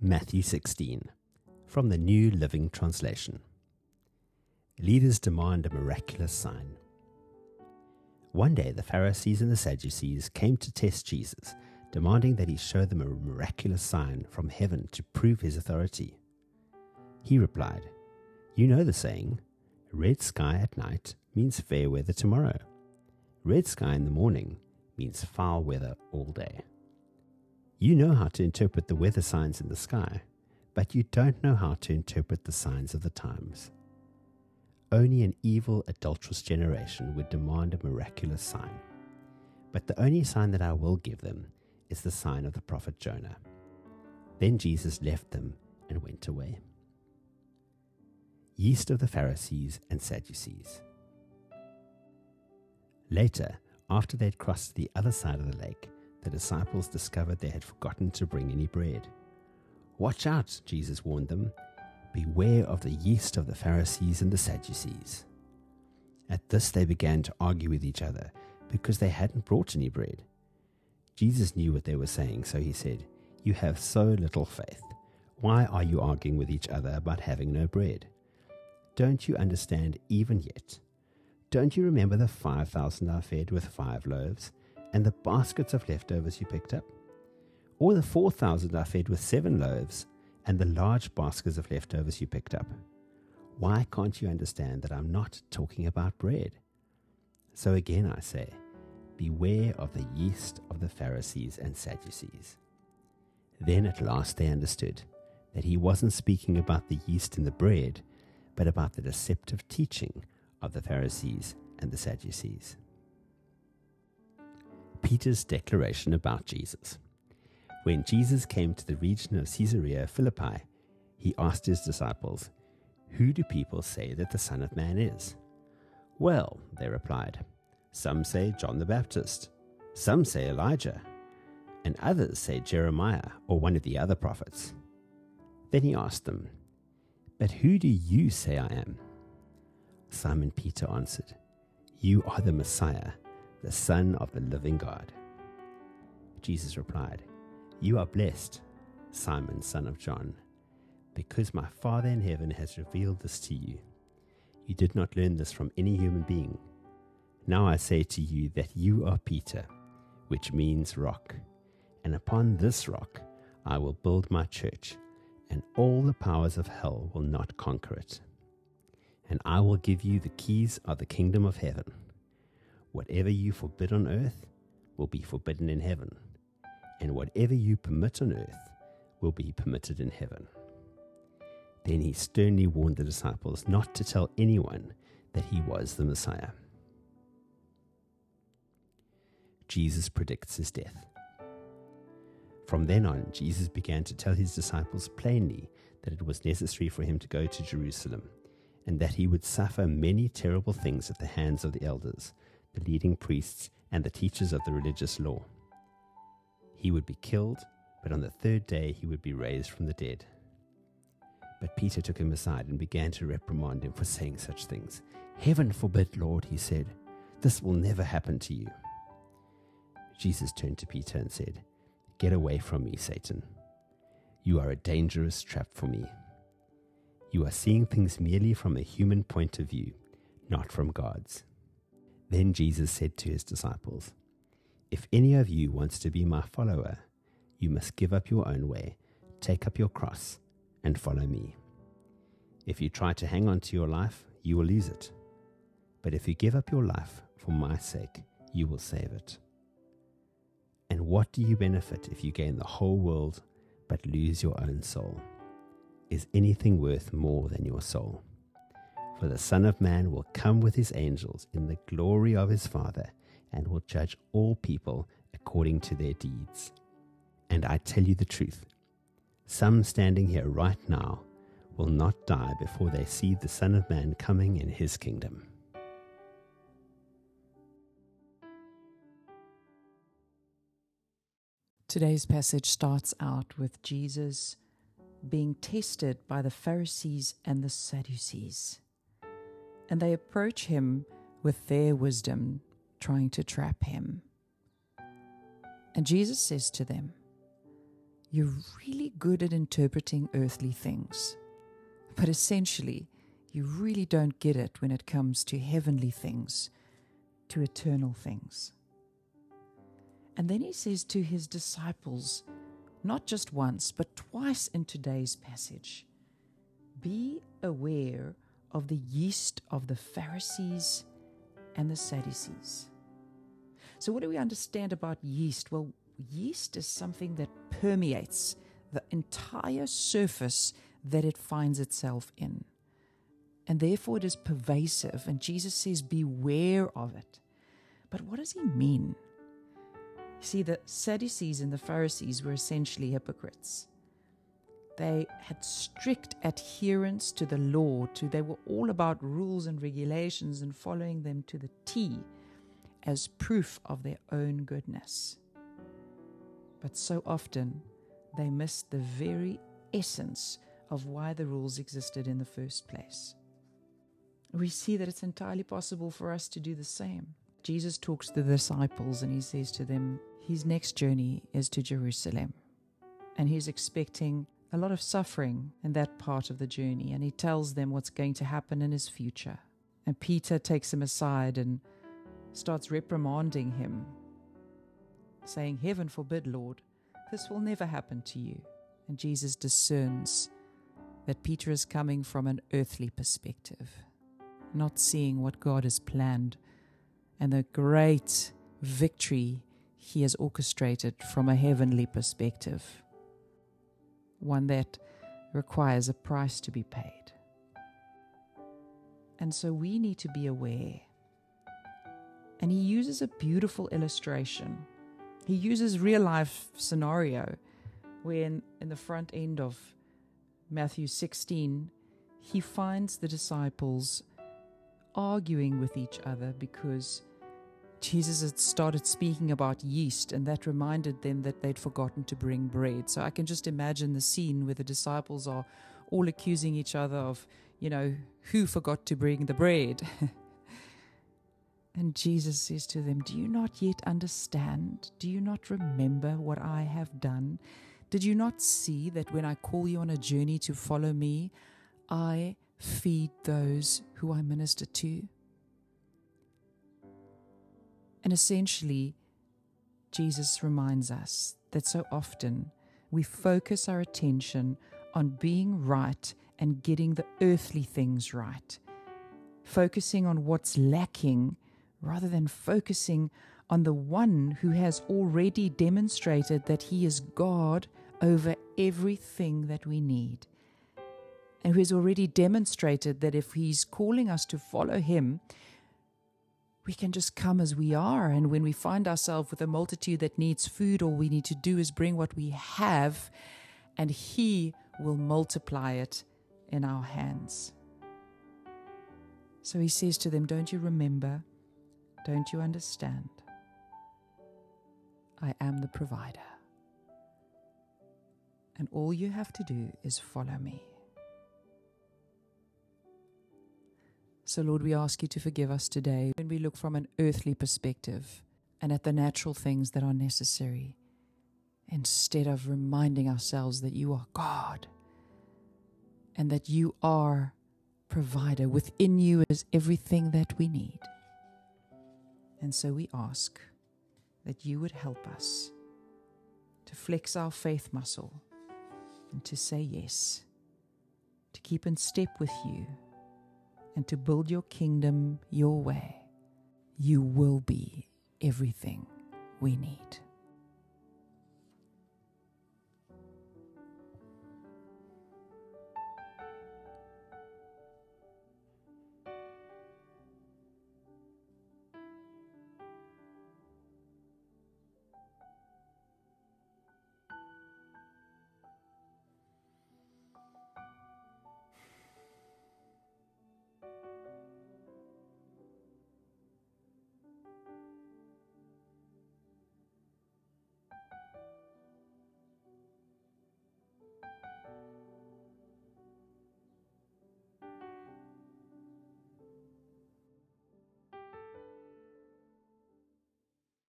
Matthew 16 from the New Living Translation. Leaders demand a miraculous sign. One day, the Pharisees and the Sadducees came to test Jesus, demanding that he show them a miraculous sign from heaven to prove his authority. He replied, You know the saying, red sky at night means fair weather tomorrow. Red sky in the morning means foul weather all day. You know how to interpret the weather signs in the sky, but you don't know how to interpret the signs of the times. Only an evil, adulterous generation would demand a miraculous sign. But the only sign that I will give them is the sign of the prophet Jonah. Then Jesus left them and went away. Yeast of the Pharisees and Sadducees. Later, after they had crossed the other side of the lake, the disciples discovered they had forgotten to bring any bread. Watch out, Jesus warned them. Beware of the yeast of the Pharisees and the Sadducees. At this, they began to argue with each other because they hadn't brought any bread. Jesus knew what they were saying, so he said, You have so little faith. Why are you arguing with each other about having no bread? Don't you understand even yet? Don't you remember the 5,000 I fed with five loaves? And the baskets of leftovers you picked up? Or the 4,000 I fed with seven loaves and the large baskets of leftovers you picked up? Why can't you understand that I'm not talking about bread? So again I say, beware of the yeast of the Pharisees and Sadducees. Then at last they understood that he wasn't speaking about the yeast in the bread, but about the deceptive teaching of the Pharisees and the Sadducees. Peter's declaration about Jesus. When Jesus came to the region of Caesarea Philippi, he asked his disciples, Who do people say that the Son of Man is? Well, they replied, Some say John the Baptist, some say Elijah, and others say Jeremiah or one of the other prophets. Then he asked them, But who do you say I am? Simon Peter answered, You are the Messiah the Son of the living God. Jesus replied, You are blessed, Simon, son of John, because my Father in heaven has revealed this to you. You did not learn this from any human being. Now I say to you that you are Peter, which means rock, and upon this rock I will build my church, and all the powers of hell will not conquer it. And I will give you the keys of the kingdom of heaven. Whatever you forbid on earth will be forbidden in heaven, and whatever you permit on earth will be permitted in heaven. Then he sternly warned the disciples not to tell anyone that he was the Messiah. Jesus predicts his death. From then on, Jesus began to tell his disciples plainly that it was necessary for him to go to Jerusalem, and that he would suffer many terrible things at the hands of the elders the leading priests, and the teachers of the religious law. He would be killed, but on the third day he would be raised from the dead. But Peter took him aside and began to reprimand him for saying such things. Heaven forbid, Lord, he said, this will never happen to you. Jesus turned to Peter and said, Get away from me, Satan. You are a dangerous trap for me. You are seeing things merely from a human point of view, not from God's. Then Jesus said to his disciples, If any of you wants to be my follower, you must give up your own way, take up your cross, and follow me. If you try to hang on to your life, you will lose it. But if you give up your life for my sake, you will save it. And what do you benefit if you gain the whole world but lose your own soul? Is anything worth more than your soul? For the Son of Man will come with his angels in the glory of his Father, and will judge all people according to their deeds. And I tell you the truth some standing here right now will not die before they see the Son of Man coming in his kingdom. Today's passage starts out with Jesus being tested by the Pharisees and the Sadducees and they approach him with their wisdom, trying to trap him. And Jesus says to them, You're really good at interpreting earthly things, but essentially, you really don't get it when it comes to heavenly things, to eternal things. And then he says to his disciples, not just once, but twice in today's passage be aware of the yeast of the Pharisees and the Sadducees. So, what do we understand about yeast? Well, yeast is something that permeates the entire surface that it finds itself in. And therefore, it is pervasive. And Jesus says, Beware of it. But what does he mean? See, the Sadducees and the Pharisees were essentially hypocrites. They had strict adherence to the law, to they were all about rules and regulations and following them to the T as proof of their own goodness. But so often they missed the very essence of why the rules existed in the first place. We see that it's entirely possible for us to do the same. Jesus talks to the disciples and he says to them, his next journey is to Jerusalem. And he's expecting a lot of suffering in that part of the journey. And he tells them what's going to happen in his future. And Peter takes him aside and starts reprimanding him, saying, Heaven forbid, Lord, this will never happen to you. And Jesus discerns that Peter is coming from an earthly perspective, not seeing what God has planned and the great victory he has orchestrated from a heavenly perspective, one that requires a price to be paid. And so we need to be aware. And he uses a beautiful illustration. He uses real life scenario when in the front end of Matthew 16 he finds the disciples arguing with each other because Jesus had started speaking about yeast, and that reminded them that they'd forgotten to bring bread. So I can just imagine the scene where the disciples are all accusing each other of, you know, who forgot to bring the bread. and Jesus says to them, Do you not yet understand? Do you not remember what I have done? Did you not see that when I call you on a journey to follow me, I feed those who I minister to? And essentially, Jesus reminds us that so often we focus our attention on being right and getting the earthly things right, focusing on what's lacking rather than focusing on the one who has already demonstrated that he is God over everything that we need. And who has already demonstrated that if he's calling us to follow him, we can just come as we are. And when we find ourselves with a multitude that needs food, all we need to do is bring what we have, and He will multiply it in our hands. So He says to them, Don't you remember? Don't you understand? I am the provider. And all you have to do is follow me. So, Lord, we ask you to forgive us today when we look from an earthly perspective and at the natural things that are necessary, instead of reminding ourselves that you are God and that you are provider. Within you is everything that we need. And so we ask that you would help us to flex our faith muscle and to say yes, to keep in step with you and to build your kingdom your way, you will be everything we need.